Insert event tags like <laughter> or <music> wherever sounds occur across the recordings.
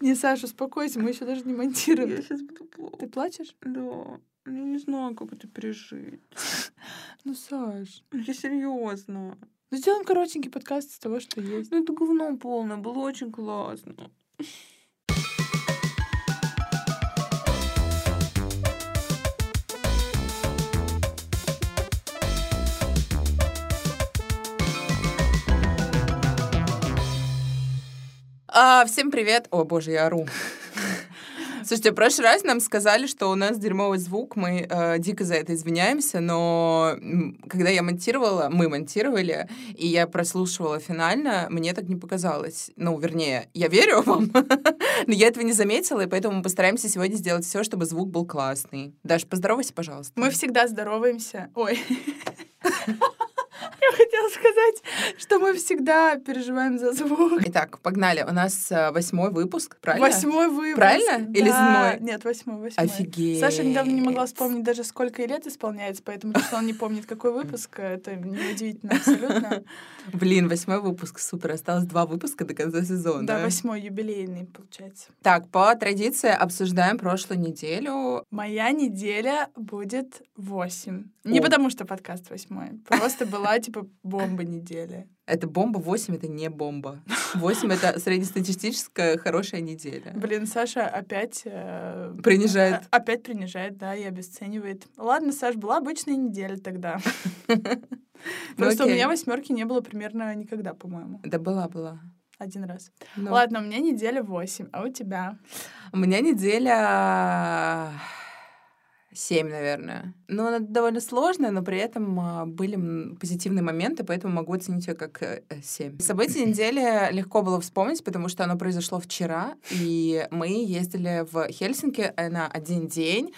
Не, Саша, успокойся, мы еще даже не монтируем. Я сейчас буду плакать. Ты плачешь? Да. Я не знаю, как это пережить. Ну, Саш. Ну, Я серьезно. Ну, сделаем коротенький подкаст из того, что есть. Ну, это говно полное, было очень классно. А, всем привет. О, боже, я ору. Слушайте, в прошлый раз нам сказали, что у нас дерьмовый звук, мы э, дико за это извиняемся, но когда я монтировала, мы монтировали, и я прослушивала финально, мне так не показалось. Ну, вернее, я верю вам, <laughs> но я этого не заметила, и поэтому мы постараемся сегодня сделать все, чтобы звук был классный. Даш, поздоровайся, пожалуйста. Мы всегда здороваемся. Ой. <laughs> Хотела сказать, что мы всегда переживаем за звук. Итак, погнали. У нас э, восьмой выпуск, правильно? Восьмой выпуск. Правильно? Или Да. седьмой? Нет, восьмой, восьмой. Офигеть. Саша недавно не могла вспомнить даже, сколько ей лет исполняется, поэтому если он не помнит, какой выпуск, это неудивительно абсолютно. Блин, восьмой выпуск, супер. Осталось два выпуска до конца сезона. Да, восьмой, юбилейный, получается. Так, по традиции обсуждаем прошлую неделю. Моя неделя будет восемь. Не потому что подкаст восьмой. Просто была, типа, бомба недели. Это бомба 8, это не бомба. 8 это среднестатистическая хорошая неделя. Блин, Саша опять... э, Принижает. а- Опять принижает, да, и обесценивает. Ладно, Саш, была обычная неделя тогда. <laughs> Просто у меня восьмерки не было примерно никогда, по-моему. Да была, была. Один раз. Ну, Ладно, у меня неделя восемь, а у тебя? У меня неделя 7, наверное. Ну, она довольно сложная, но при этом а, были позитивные моменты, поэтому могу оценить ее как 7. События недели легко было вспомнить, потому что оно произошло вчера, и мы ездили в Хельсинки э, на один день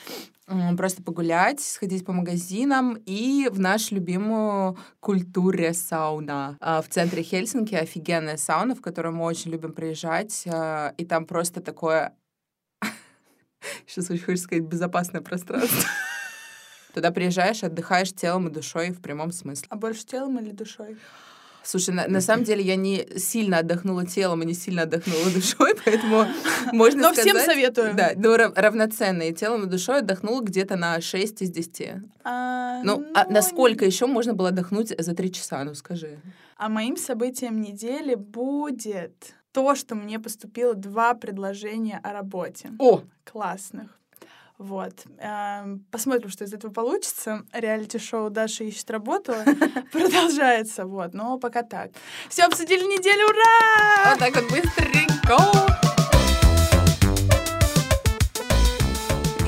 просто погулять, сходить по магазинам и в нашу любимую культуре сауна. А, В центре Хельсинки офигенная сауна, в которую мы очень любим приезжать, а, и там просто такое Сейчас очень хочется сказать безопасное пространство. <laughs> Туда приезжаешь, отдыхаешь телом и душой в прямом смысле. А больше телом или душой? Слушай, на, на самом деле я не сильно отдохнула телом и не сильно отдохнула душой, <laughs> поэтому <laughs> можно Но сказать... всем советую. Да, ну, рав- равноценно. И телом и душой отдохнула где-то на 6 из 10. А, Ну, а ну, насколько еще можно было отдохнуть за 3 часа, ну скажи. А моим событием недели будет то, что мне поступило два предложения о работе. О! Классных. Вот. Эм, Посмотрим, что из этого получится. Реалити-шоу Даша ищет работу <laughs> продолжается. Вот. Но пока так. Все, обсудили неделю. Ура! Вот так вот быстренько.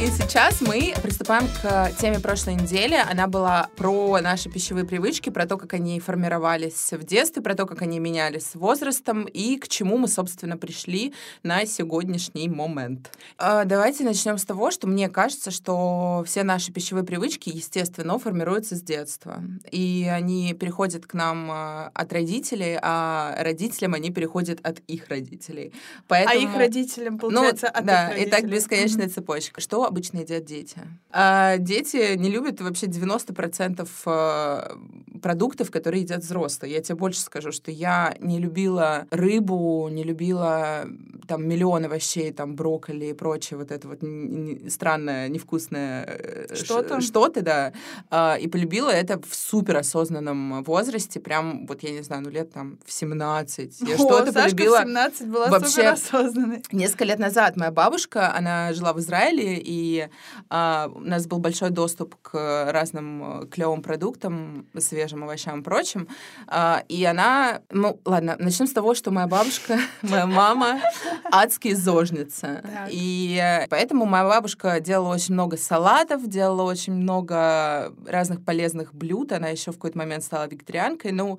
И сейчас мы приступаем к теме прошлой недели. Она была про наши пищевые привычки, про то, как они формировались в детстве, про то, как они менялись с возрастом и к чему мы, собственно, пришли на сегодняшний момент. А, Давайте начнем с того, что мне кажется, что все наши пищевые привычки, естественно, формируются с детства. И они переходят к нам а, от родителей, а родителям они переходят от их родителей. А Поэтому... их родителям, получается, ну, от да, их и так родителей. бесконечная цепочка. Что обычно едят дети? А, дети не любят вообще 90% э, продуктов, которые едят взрослые. Я тебе больше скажу, что я не любила рыбу, не любила там миллион овощей, там брокколи и прочее, вот это вот странное, невкусное э, Что-то. что-то, да. А, и полюбила это в суперосознанном возрасте, прям, вот я не знаю, ну лет там в 17. Я <laughs> что-то полюбила. в 17 была вообще- суперосознанной. Несколько лет назад моя бабушка, она жила в Израиле, и а, у нас был большой доступ к разным э, клевым продуктам, свежим овощам и прочим. А, и она... Ну, ладно, начнем с того, что моя бабушка, <laughs> моя мама адские зожница. Так. И э, поэтому моя бабушка делала очень много салатов, делала очень много разных полезных блюд. Она еще в какой-то момент стала вегетарианкой. Ну,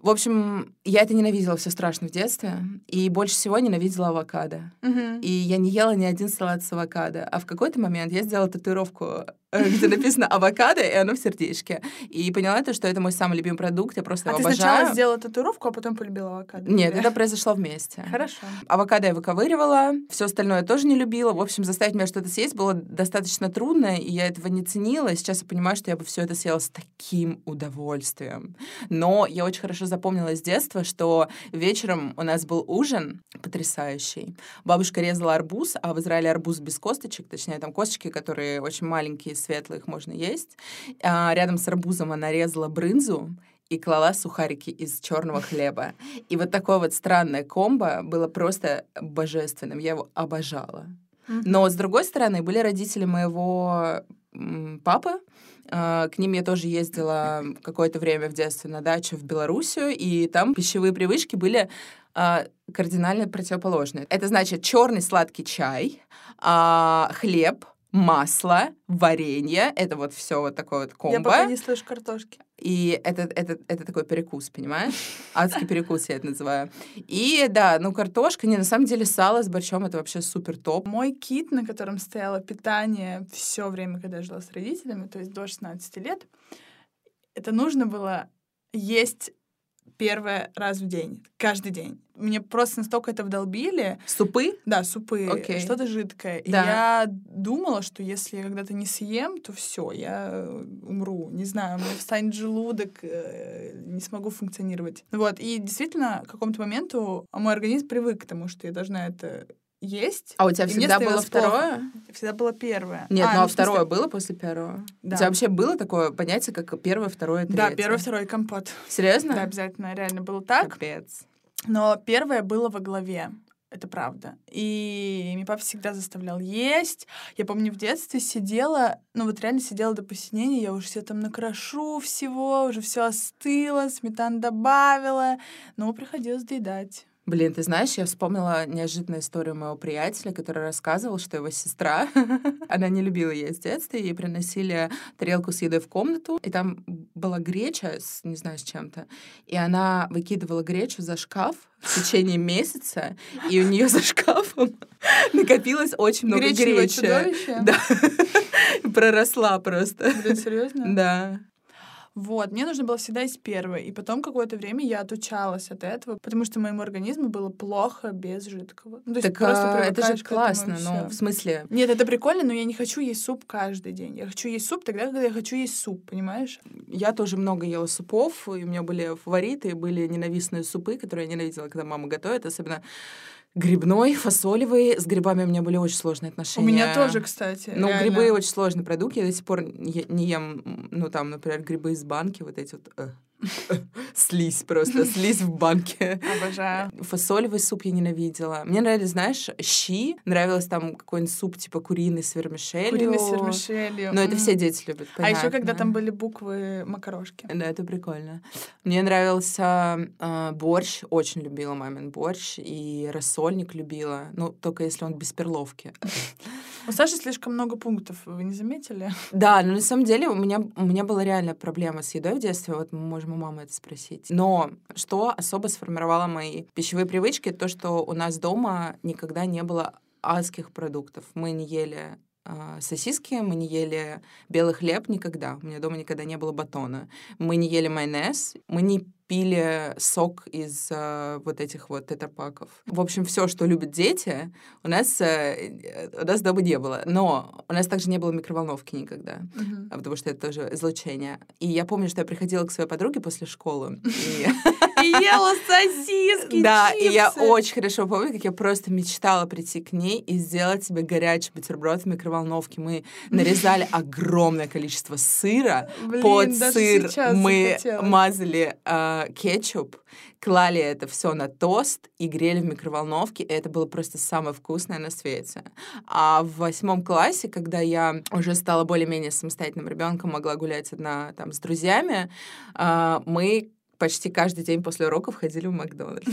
в общем, я это ненавидела все страшно в детстве. И больше всего ненавидела авокадо. Мгм. И я не ела ни один салат с авокадо. А в какой-то момент я сделала татуировку э, <laughs> где написано авокадо, и оно в сердечке. И поняла то, что это мой самый любимый продукт, я просто А его ты обожаю. сначала сделала татуировку, а потом полюбила авокадо? Нет, это произошло вместе. Хорошо. Авокадо я выковыривала, все остальное я тоже не любила. В общем, заставить меня что-то съесть было достаточно трудно, и я этого не ценила. И сейчас я понимаю, что я бы все это съела с таким удовольствием. Но я очень хорошо запомнила с детства, что вечером у нас был ужин потрясающий. Бабушка резала арбуз, а в Израиле арбуз без косточек, точнее, там косточки, которые очень маленькие, светлые, их можно есть. А рядом с арбузом она резала брынзу, и клала сухарики из черного хлеба. И вот такое вот странное комбо было просто божественным. Я его обожала. Но, с другой стороны, были родители моего папы. А, К ним я тоже ездила какое-то время в детстве на дачу в Белоруссию, и там пищевые привычки были а, кардинально противоположные. Это значит черный сладкий чай, а, хлеб, масло, варенье. Это вот все вот такое вот Я комбо. пока не слышу картошки. И это, это, это такой перекус, понимаешь? Адский <laughs> перекус я это называю. И да, ну картошка, не, на самом деле сало с борщом это вообще супер топ. Мой кит, на котором стояло питание все время, когда я жила с родителями, то есть до 16 лет, это нужно было есть первый раз в день, каждый день. Мне просто настолько это вдолбили. Супы? Да, супы, Окей. что-то жидкое. И Да. я думала, что если я когда-то не съем, то все, я э, умру. Не знаю, у меня встанет желудок, э, не смогу функционировать. Вот. И действительно, к какому-то моменту мой организм привык к тому, что я должна это есть. А у тебя всегда было становилось плохо. второе? Всегда было первое. Нет, ну а смысле- второе было после первого? Да. У тебя вообще было такое понятие, как первое, второе, третье? Да, первый, второй компот. Серьезно? Да, обязательно, реально было так. Капец. Но первое было во главе. Это правда. И мне папа всегда заставлял есть. Я помню, в детстве сидела, ну вот реально сидела до посинения, я уже себе там накрошу всего, уже все остыло, сметан добавила, но приходилось доедать. Блин, ты знаешь, я вспомнила неожиданную историю моего приятеля, который рассказывал, что его сестра, <laughs> она не любила есть в детстве, ей приносили тарелку с едой в комнату, и там была греча, с, не знаю, с чем-то, и она выкидывала гречу за шкаф в течение месяца, и у нее за шкафом <laughs> накопилось очень много гречи. Да. <laughs> Проросла просто. Блин, серьезно? Да. Вот, мне нужно было всегда есть первое. И потом какое-то время я отучалась от этого, потому что моему организму было плохо без жидкого. Ну, то есть Так просто а, это же классно, ну, всё. в смысле... Нет, это прикольно, но я не хочу есть суп каждый день. Я хочу есть суп тогда, когда я хочу есть суп, понимаешь? Я тоже много ела супов, и у меня были фавориты, были ненавистные супы, которые я ненавидела, когда мама готовит, особенно грибной, фасолевый. С грибами у меня были очень сложные У отношения. меня тоже, кстати. Ну, реально. грибы очень сложный продукт. Я до сих пор не не ем, ну, там, например, грибы из банки, вот эти вот... э, <laughs> Слизь просто, слизь в банке. Обожаю. Фасолевый суп я ненавидела. Мне нравились, знаешь, щи. Нравилось там какой-нибудь суп типа куриный с вермишелью. Куриный с вермишелью. Но это все дети любят, А еще когда понятно. там были буквы макарошки. Да, это прикольно. Мне нравился э, борщ, очень любила мамин борщ, и рассольник любила, ну, только если он без перловки. <laughs> У Саши слишком много пунктов, вы не заметили? Да, но на самом деле у меня, у меня была реальная проблема с едой в детстве, вот мы можем у мамы это спросить. Но что особо сформировало мои пищевые привычки, то, что у нас дома никогда не было адских продуктов. Мы не ели сосиски, мы не ели белый хлеб никогда. У меня дома никогда не было батона. Мы не ели майонез, мы не пили сок из а, вот этих вот тетрапаков. В общем, все, что любят дети, у нас, э, у нас дома не было. Но у нас также не было микроволновки никогда, а потому что это тоже излучение. И я помню, что я приходила к своей подруге после школы. И <laughs> ела сосиски, Да, и я чипсы. очень хорошо помню, как я просто мечтала прийти к ней и сделать себе горячий бутерброд в микроволновке. Мы нарезали <laughs> огромное количество сыра, Блин, под сыр мы мазали а, кетчуп, клали это все на тост и грели в микроволновке. И это было просто самое вкусное на свете. А в восьмом классе, когда я уже стала более-менее самостоятельным ребенком, могла гулять одна там с друзьями, а, мы почти каждый день после уроков ходили в Макдональдс.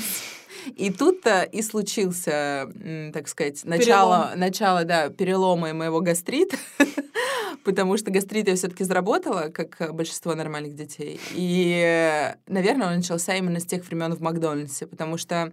И тут-то и случился, так сказать, начало, начало да, перелома моего гастрита, <laughs> потому что гастрит я все-таки заработала, как большинство нормальных детей. И, наверное, он начался именно с тех времен в Макдональдсе, потому что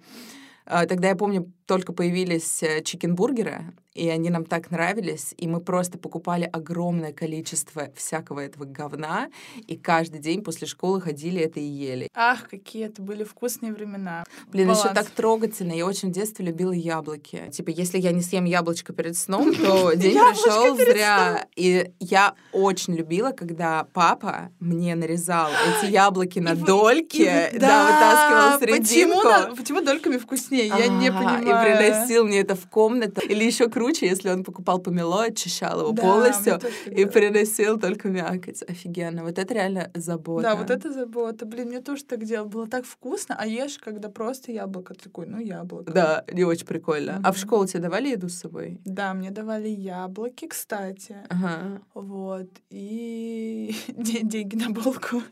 э, Тогда, я помню, только появились э, чикенбургеры, и они нам так нравились, и мы просто покупали огромное количество всякого этого говна, и каждый день после школы ходили это и ели. Ах, какие это были вкусные времена. Блин, еще Баланс. так трогательно. Я очень в детстве любила яблоки. Типа, если я не съем яблочко перед сном, то <laughs> день прошел зря. И я очень любила, когда папа мне нарезал <gasps> эти яблоки на дольки, да, вытаскивал серединку. почему дольками вкуснее? Я не понимаю. И приносил мне это в комнату. Или еще круче, если он покупал помело, очищал его Да, полностью и приносил только мякоть. Офигенно. Вот это реально забота. Да, вот это забота. Блин, мне тоже так делал. Было так вкусно, а ешь, когда просто яблоко. Такой, ну, яблоко. Да, не очень прикольно. А в школу тебе давали еду с собой? Да, мне давали яблоки, кстати. Ага. Вот. И <laughs> де- деньги на булку.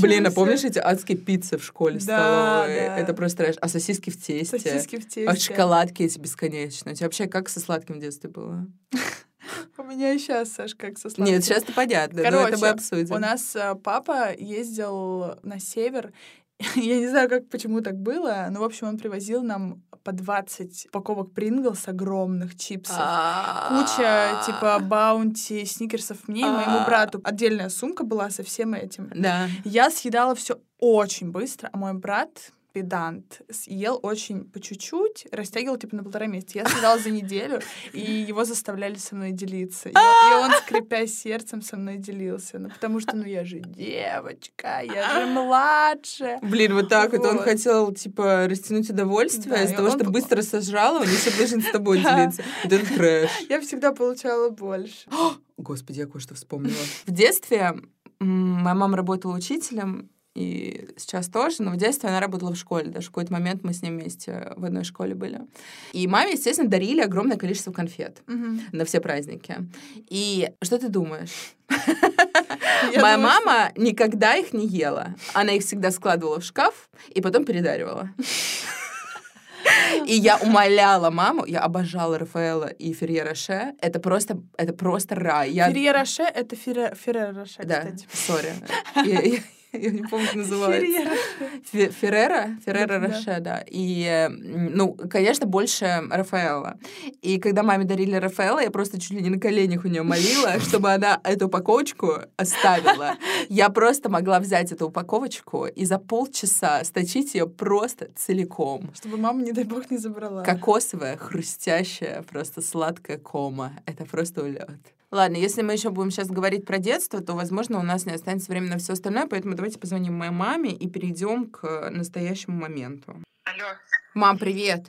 Блин, а помнишь эти адские пиццы в школе столовой? Это просто трэш. А сосиски в тесте? Сосиски в тесте. А шоколадки эти бесконечно. Тебя вообще как со сладким в детстве было? <laughs> У меня и сейчас, Саш, как со сладким. Нет, сейчас-то понятно, но это мы Короче, обсудим. У нас а, папа ездил на север. <laughs> Я не знаю, как, почему так было, но, в общем, он привозил нам по 20 упаковок Принглс огромных чипсов. Куча, типа, баунти, сникерсов мне и моему брату. Отдельная сумка была со всем этим. Да. Я съедала все очень быстро, а мой брат педант, съел очень по чуть-чуть, растягивал типа на полтора месяца. Я съедала за неделю, и его заставляли со мной делиться. И, и он, скрипя сердцем, со мной делился. Ну, потому что, ну, я же девочка, я же <laughs> младше. Блин, вот так вот. Он Вот. хотел, типа, растянуть удовольствие Да, из-за того, он что быстро сожрал, он еще должен с <laughs> тобой делиться. Это трэш. Я всегда получала больше. <gasps> Господи, я кое-что вспомнила. В детстве моя мама работала учителем, и сейчас тоже, но в детстве она работала в школе. Даже в какой-то момент мы с ней вместе в одной школе были. И маме, естественно, дарили огромное количество конфет Мгм. на все праздники. И что ты думаешь? <laughs> Моя мама никогда их не ела. Она их всегда складывала в шкаф и потом передаривала. И я умоляла маму, я обожала Рафаэла и Ферье Роше. Это просто, это просто рай. Я, Ферье Роше — это Ферре- Ферре Роше, да, кстати. сори. <laughs> <laughs> Я, не помню, как называется. Ферье Роше. Фе- Феррера? Феррера Да. Роше, да. И, э, м, ну, конечно, больше Рафаэла. И когда маме дарили Рафаэла, я просто чуть ли не на коленях у нее молила, <laughs> чтобы она эту упаковочку оставила. Я просто могла взять эту упаковочку и за полчаса сточить ее просто целиком. Чтобы мама, не дай бог, не забрала. Кокосовая, хрустящая, просто сладкая кома. Это просто улет. Ладно, если мы еще будем сейчас говорить про детство, то, возможно, у нас не останется времени на все остальное, поэтому давайте позвоним моей маме и перейдем к настоящему моменту. Алло. Мам, привет.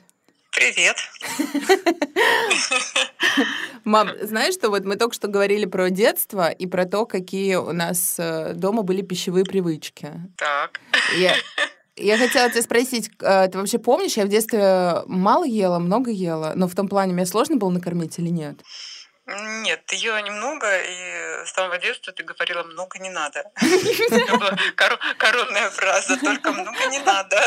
Привет. <laughs> Мам, знаешь, что вот мы только что говорили про детство и про то, какие у нас э, дома были пищевые привычки. Так. Я, я хотела тебя спросить, э, ты вообще помнишь, я в детстве мало ела, много ела, но в том плане меня сложно было накормить или нет? Нет, ела немного, и с самого детства ты говорила «много не надо». <laughs> Это была коро- коронная фраза, только много не надо.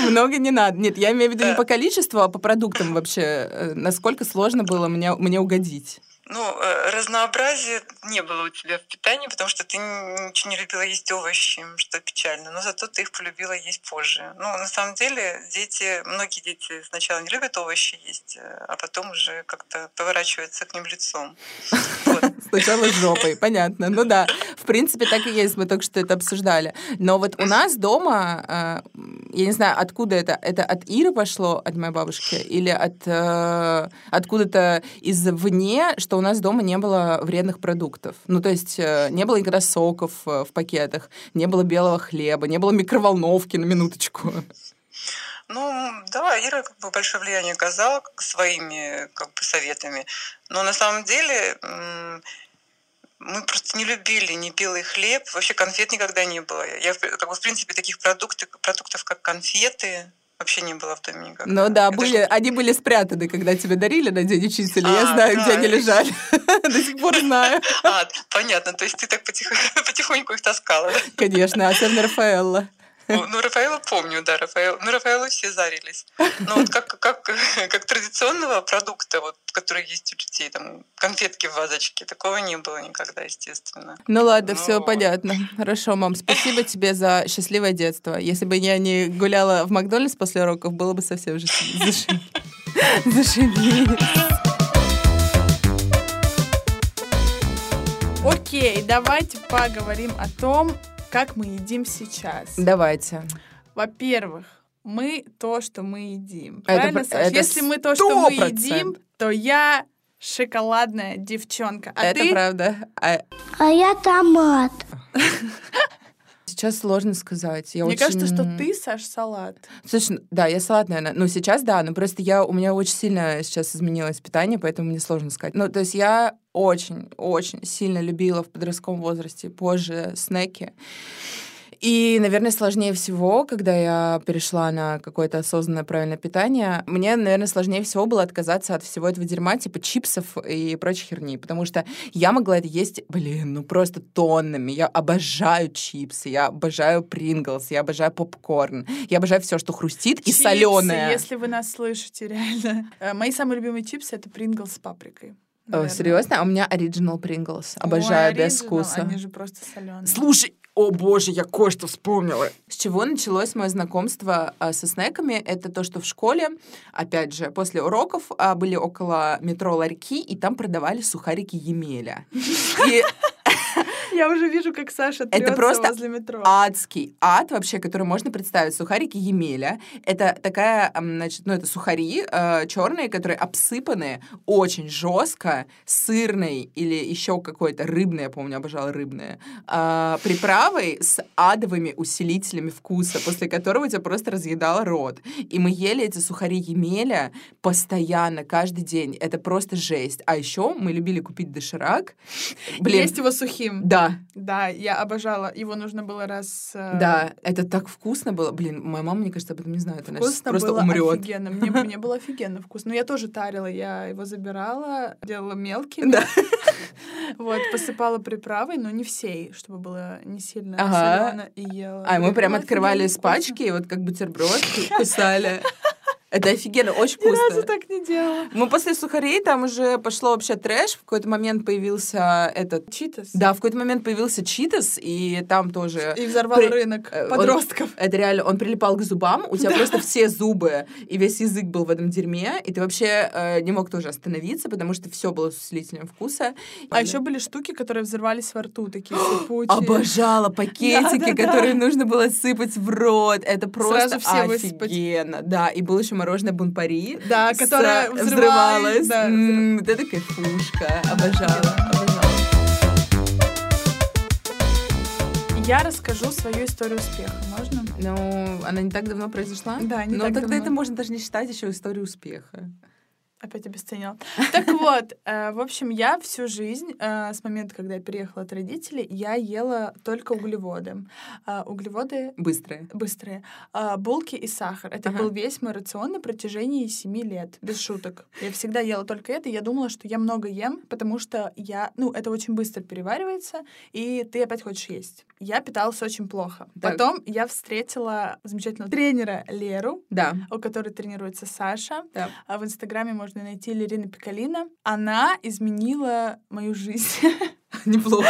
Много не надо. Нет, я имею в виду не по количеству, а по продуктам вообще. Э, Насколько сложно было мне, мне угодить. Ну, э, разнообразия не было у тебя в питании, потому что ты ничего не любила есть овощи, что печально. Но зато ты их полюбила есть позже. Ну, на самом деле, дети, многие дети сначала не любят овощи есть, э, а потом уже как-то поворачиваются к ним лицом. <laughs> Сначала с жопой, понятно. Ну да, в принципе, так и есть, мы только что это обсуждали. Но вот у нас дома, э, я не знаю, откуда это, это от Иры пошло, от моей бабушки, или от откуда-то извне, что нас дома не было вредных продуктов. Ну, то есть э, не было никогда соков э, в пакетах, не было белого хлеба, не было микроволновки, на минуточку. Ну, да, Ира как бы большое влияние оказала своими как бы советами. Но на самом деле мы просто не любили ни белый хлеб, вообще конфет никогда не было. Я, как бы, в принципе, таких продуктов, продуктов, как конфеты, вообще не было в доме никогда. Ну да, Я были, даже- они были спрятаны, когда тебе дарили на День учителя. Я А, знаю, да. где они лежали. <laughs> До сих пор знаю. А, понятно, то есть ты так <laughs> потихоньку, их таскала? Конечно, особенно Рафаэлла. Ну, ну, Рафаэла помню, да, Рафаэл. Ну, Рафаэлу все зарились. Но вот как, как, как традиционного продукта, вот, который есть у детей, там, конфетки в вазочке, такого не было никогда, естественно. Ну ладно, Ну все вот. понятно. Хорошо, мам, спасибо <laughs> тебе за счастливое детство. Если бы я не гуляла в Макдональдс после уроков, было бы совсем же зашибись. <laughs> Зашибись. Окей, давайте поговорим о том, как мы едим сейчас. Давайте. Во-первых, мы то, что мы едим. Это Правильно, пр- Саш? это Если мы то, что мы 100%. едим, то я шоколадная девчонка. А Это ты? правда. А А я томат. <laughs> сейчас сложно сказать. Я Мне очень- кажется, что ты, Саш, салат. Слушай, да, я салат, наверное. Ну, сейчас да, но просто я, у меня очень сильно сейчас изменилось питание, поэтому мне сложно сказать. Ну, то есть я очень-очень сильно любила в подростковом возрасте позже снеки. И, наверное, сложнее всего, когда я перешла на какое-то осознанное правильное питание, мне, наверное, сложнее всего было отказаться от всего этого дерьма, типа чипсов и прочей херни, потому что я могла это есть, блин, ну просто тоннами. Я обожаю чипсы, я обожаю Принглс, я обожаю попкорн, я обожаю все, что хрустит и Чипсы, соленое. Если вы нас слышите, реально. Э, Мои самые любимые чипсы — это Принглс с паприкой. наверное. серьезно? А у меня Pringles. Ой, Обожаю без Original, вкуса. Они же просто соленые. Слушай, о боже, я кое-что вспомнила. С чего началось мое знакомство а, со снеками? Это то, что в школе, опять же, после уроков а, были около метро ларьки, и там продавали сухарики Емеля. <laughs> И Я уже вижу, как Саша трется просто возле метро. адский ад вообще, который можно представить. Сухарики Емеля. Это такая, значит, ну это сухари черные, которые обсыпаны очень жестко сырной или еще какой-то рыбной, я помню, обожала рыбные, а, приправой с адовыми усилителями вкуса, после которого тебя просто разъедало рот. И мы ели эти сухари Емеля постоянно, каждый день. Это просто жесть. А еще мы любили купить доширак. Блин, Есть его сухим. да, Да, я обожала. Его нужно было раз... э, Да, это так вкусно было. Блин, моя мама, мне кажется, об этом не знает. Она Вкусно просто было умрет. офигенно. Мне, <laughs> мне было офигенно вкусно. Но я тоже тарила. Я его забирала, делала мелкими. Да. <laughs> Вот, посыпала приправой, но не всей, чтобы было не сильно Ага. солено и ела. А мы прям открывали с пачки, и вот как бутерброд кусали. <laughs> Это офигенно, очень Ни разу вкусно. так не делала. Мы после сухарей там уже пошло вообще трэш. В какой-то момент появился этот... Читас. Да, в какой-то момент появился читас, и там тоже... И взорвал При- рынок э, он- подростков. Это реально, он прилипал к зубам, у тебя просто все зубы и весь язык был в этом дерьме, и ты вообще э, не мог тоже остановиться, потому что все было с усилителем вкуса. А еще были штуки, которые взрывались во рту, такие <gasps> сыпучие. Обожала пакетики, Да-да-да. которые нужно было сыпать в рот. Это просто Сразу все высыпать. офигенно. Да, и было еще мороженое Бунпари. Да, которое взрывалось. Да, М, Вот это кайфушка. Обожала, обожала. Я расскажу свою историю успеха, можно? Ну, она не так давно произошла? Да, не Но так тогда давно. это можно даже не считать еще историей успеха. Опять обесценила. Так вот, э, в общем, я всю жизнь, э, с момента, когда я переехала от родителей, я ела только углеводы. А, Углеводы Быстрая. быстрые. А, Булки и сахар. Это Ага. был весь мой рацион на протяжении семи лет, без шуток. Я всегда ела только это, я думала, что я много ем, потому что я, ну, это очень быстро переваривается, и ты опять хочешь есть. Я питалась очень плохо. Так. Потом я встретила замечательного тренера Леру, Да. у которой тренируется Саша. Да. В Инстаграме можно найти Лерина Пикалина. Она изменила мою жизнь. <laughs> Неплохо.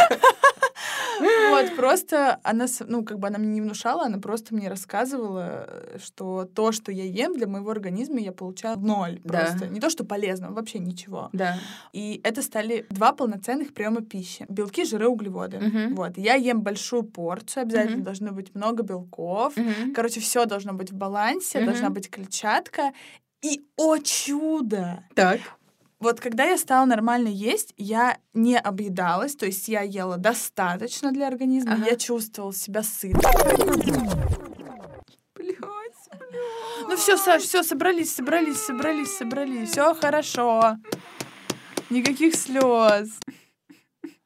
Вот, просто она, ну, как бы она мне не внушала, она просто мне рассказывала, э, что то, что я ем для моего организма, я получаю ноль Да. просто. Не то, что полезно, вообще ничего. Да. И это стали два полноценных приема пищи. Белки, жиры, углеводы. Мгм. Вот. Я ем большую порцию, обязательно Мгм. должно быть много белков. Мгм. Короче, все должно быть в балансе, Мгм. должна быть клетчатка. И, о чудо! Так. Вот когда я стала нормально есть, я не объедалась, то есть я ела достаточно для организма, Ага. я чувствовала себя сытой. Блядь. Ну все, Саш, все, собрались, собрались, собрались, собрались, все хорошо. Никаких слез.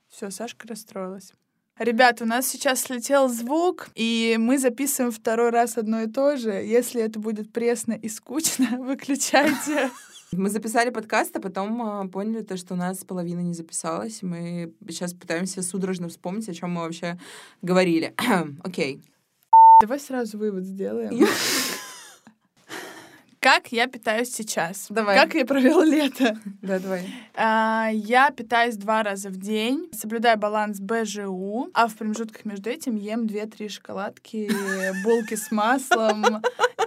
Все, Сашка расстроилась. Ребят, у нас сейчас слетел звук, и мы записываем второй раз одно и то же. Если это будет пресно и скучно, <laughs> выключайте. Мы записали подкаст, а потом а, поняли то, что у нас половина не записалась. Мы сейчас пытаемся судорожно вспомнить, о чем мы вообще говорили. <clears throat> Окей. Давай сразу вывод сделаем. <laughs> Как я питаюсь сейчас? Давай. Как я провела лето? Да, давай. А, Я питаюсь два раза в день, соблюдаю баланс БЖУ, а в промежутках между этим ем 2-3 шоколадки, <laughs> булки с маслом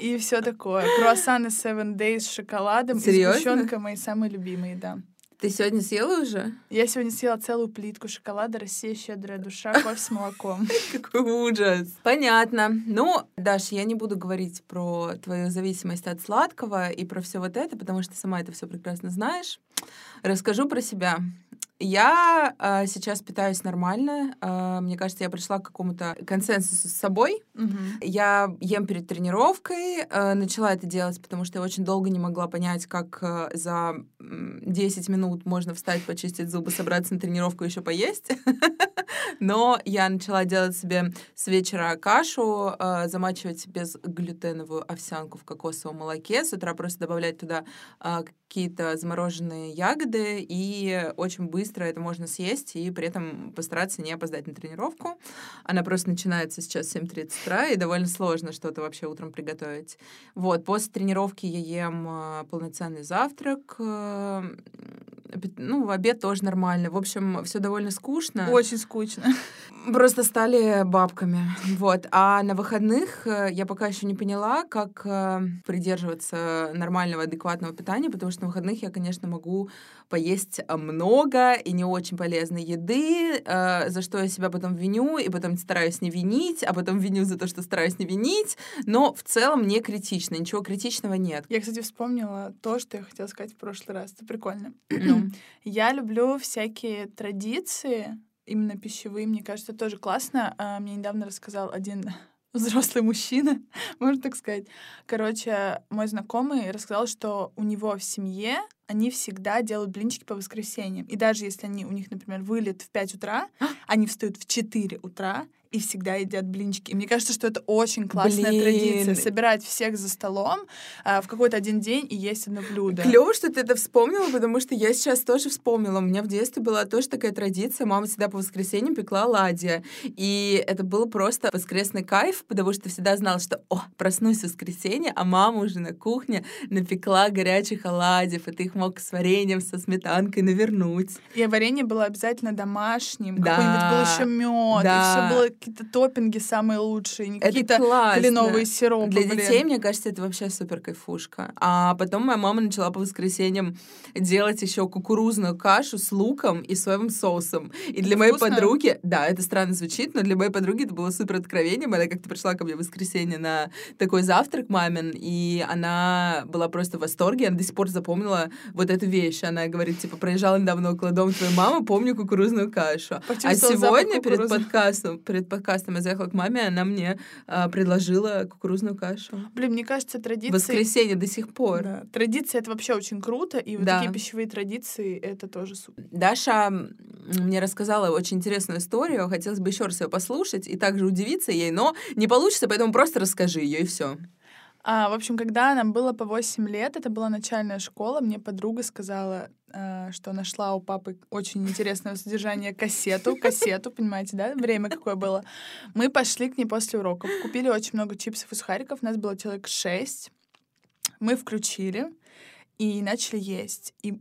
и все такое. Круассаны Seven Days с шоколадом и Серьёзно? сгущенка мои самые любимые, да. Ты сегодня съела уже? Я сегодня съела целую плитку шоколада «Россия щедрая душа», <laughs> кофе с молоком. Какой ужас. Понятно. Ну, Даш, я не буду говорить про твою зависимость от сладкого и про все вот это, потому что сама это все прекрасно знаешь. Расскажу про себя. Я э, сейчас питаюсь нормально. Э, мне кажется, я пришла к какому-то консенсусу с собой. Мгм. Я ем перед тренировкой. э, начала это делать, потому что я очень долго не могла понять, как э, за 10 минут можно встать, почистить зубы, собраться на тренировку еще поесть. <laughs> Но я начала делать себе с вечера кашу, э, замачивать безглютеновую овсянку в кокосовом молоке, с утра просто добавлять туда э, какие-то замороженные ягоды, и очень быстро это можно съесть, и при этом постараться не опоздать на тренировку. Она просто начинается сейчас в 7.30 утра, и довольно сложно что-то вообще утром приготовить. Вот, после тренировки я ем э, полноценный завтрак, ну, в обед тоже нормально. В общем, все довольно скучно. Очень скучно. Просто стали бабками. <laughs> Вот. А на выходных э, я пока еще не поняла, как э, придерживаться нормального, адекватного питания, потому что на выходных я, конечно, могу поесть э, много и не очень полезной еды, э, за что я себя потом виню, и потом стараюсь не винить, а потом виню за то, что стараюсь не винить. Но в целом не критично, ничего критичного нет. Я, кстати, вспомнила то, что я хотела сказать в прошлый раз. Это прикольно. Ну, <clears throat> Я люблю всякие традиции, именно пищевые. Мне кажется, тоже классно. А, Мне недавно рассказал один взрослый мужчина, <laughs> можно так сказать. Короче, мой знакомый рассказал, что у него в семье они всегда делают блинчики по воскресеньям. И даже если они, у них, например, вылет в 5 утра, они встают в 4 утра и всегда едят блинчики. И мне кажется, что это очень классная Блин. традиция. Собирать всех за столом а, в какой-то один день и есть одно блюдо. Клево, что ты это вспомнила, потому что я сейчас тоже вспомнила. У меня в детстве была тоже такая традиция. Мама всегда по воскресеньям пекла оладьи. И это был просто воскресный кайф, потому что всегда знала, что, о, проснусь в воскресенье, а мама уже на кухне напекла горячих оладьев, и ты их мог с вареньем, со сметанкой навернуть. И варенье было обязательно домашним. Да. Какой-нибудь был еще мед. Да. И все было какие-то топпинги самые лучшие. Не какие-то кленовые сиропы. Для блин. детей, мне кажется, это вообще супер кайфушка. А потом моя мама начала по воскресеньям делать еще кукурузную кашу с луком и соевым соусом. И для моей Вкусно? подруги, да, это странно звучит, но для моей подруги это было супер откровением. Она как-то пришла ко мне в воскресенье на такой завтрак мамин, и она была просто в восторге. Она до сих пор запомнила вот эту вещь. Она говорит, типа, проезжала недавно около дома твоей мамы, помню кукурузную кашу. А сегодня перед подкастом, перед подкастом я заехала к маме, она мне а, предложила кукурузную кашу. Блин, мне кажется, традиции... Воскресенье до сих пор. Да. Традиции — это вообще очень круто, и вот Да. такие пищевые традиции — это тоже супер. Даша мне рассказала очень интересную историю. Хотелось бы еще раз ее послушать и также удивиться ей, но не получится, поэтому просто расскажи ее и все. А, в общем, когда нам было по 8 лет, это была начальная школа, мне подруга сказала, а, что нашла у папы очень интересного содержания кассету, кассету, понимаете, да, время какое было. Мы пошли к ней после уроков, купили очень много чипсов и сухариков, нас было человек 6, мы включили и начали есть. И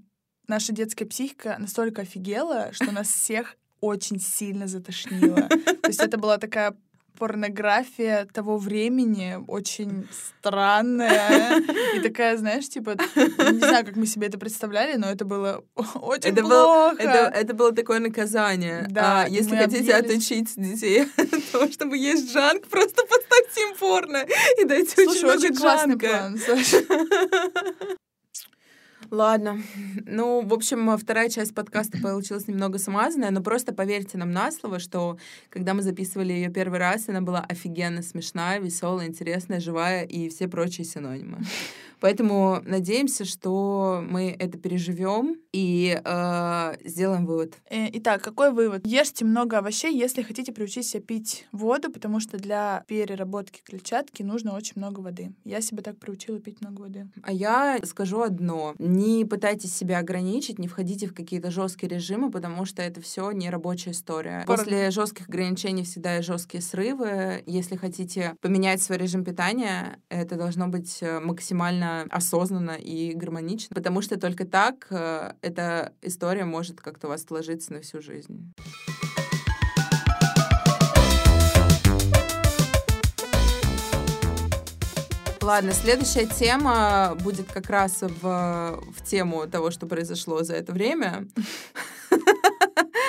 наша детская психика настолько офигела, что нас всех очень сильно затошнило. То есть это была такая порнография того времени, очень странная. И такая, знаешь, типа, не знаю, как мы себе это представляли, но это было очень Это, был, плохо. это, это было такое наказание. Да, А если хотите объелись. отучить детей <laughs> от того, чтобы есть джанк, просто поставьте им порно и дайте очень Слушай, много очень классный джанка. план, Саша. <laughs> Ладно. Ну, в общем, вторая часть подкаста получилась немного смазанная, но просто поверьте нам на слово, что когда мы записывали ее первый раз, она была офигенно смешная, веселая, интересная, живая и все прочие синонимы. Поэтому надеемся, что мы это переживем и э, сделаем вывод. Э, Итак, какой вывод? Ешьте много овощей, если хотите приучить себя пить воду, потому что для переработки клетчатки нужно очень много воды. Я себя так приучила пить много воды. А я скажу одно. Не пытайтесь себя ограничить, не входите в какие-то жесткие режимы, потому что это все не рабочая история. Пора- После жестких ограничений всегда есть жесткие срывы. Если хотите поменять свой режим питания, это должно быть э, максимально максимально осознанно и гармонично, потому что только так э, эта история может как-то у вас сложиться на всю жизнь. Ладно, следующая тема будет как раз в, в тему того, что произошло за это время.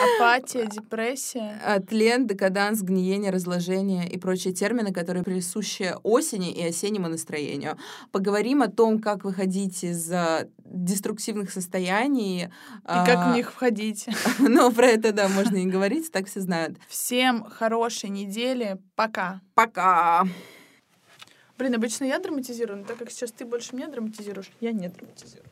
Апатия, депрессия. А, Тлен, декаданс, гниение, разложение и прочие термины, которые присущи осени и осеннему настроению. Поговорим о том, как выходить из а, деструктивных состояний. И как в них входить. <laughs> Ну, про это, да, можно и говорить, так все знают. Всем хорошей недели. Пока. Пока! Блин, обычно я драматизирую, но так как сейчас ты больше меня драматизируешь, я не драматизирую.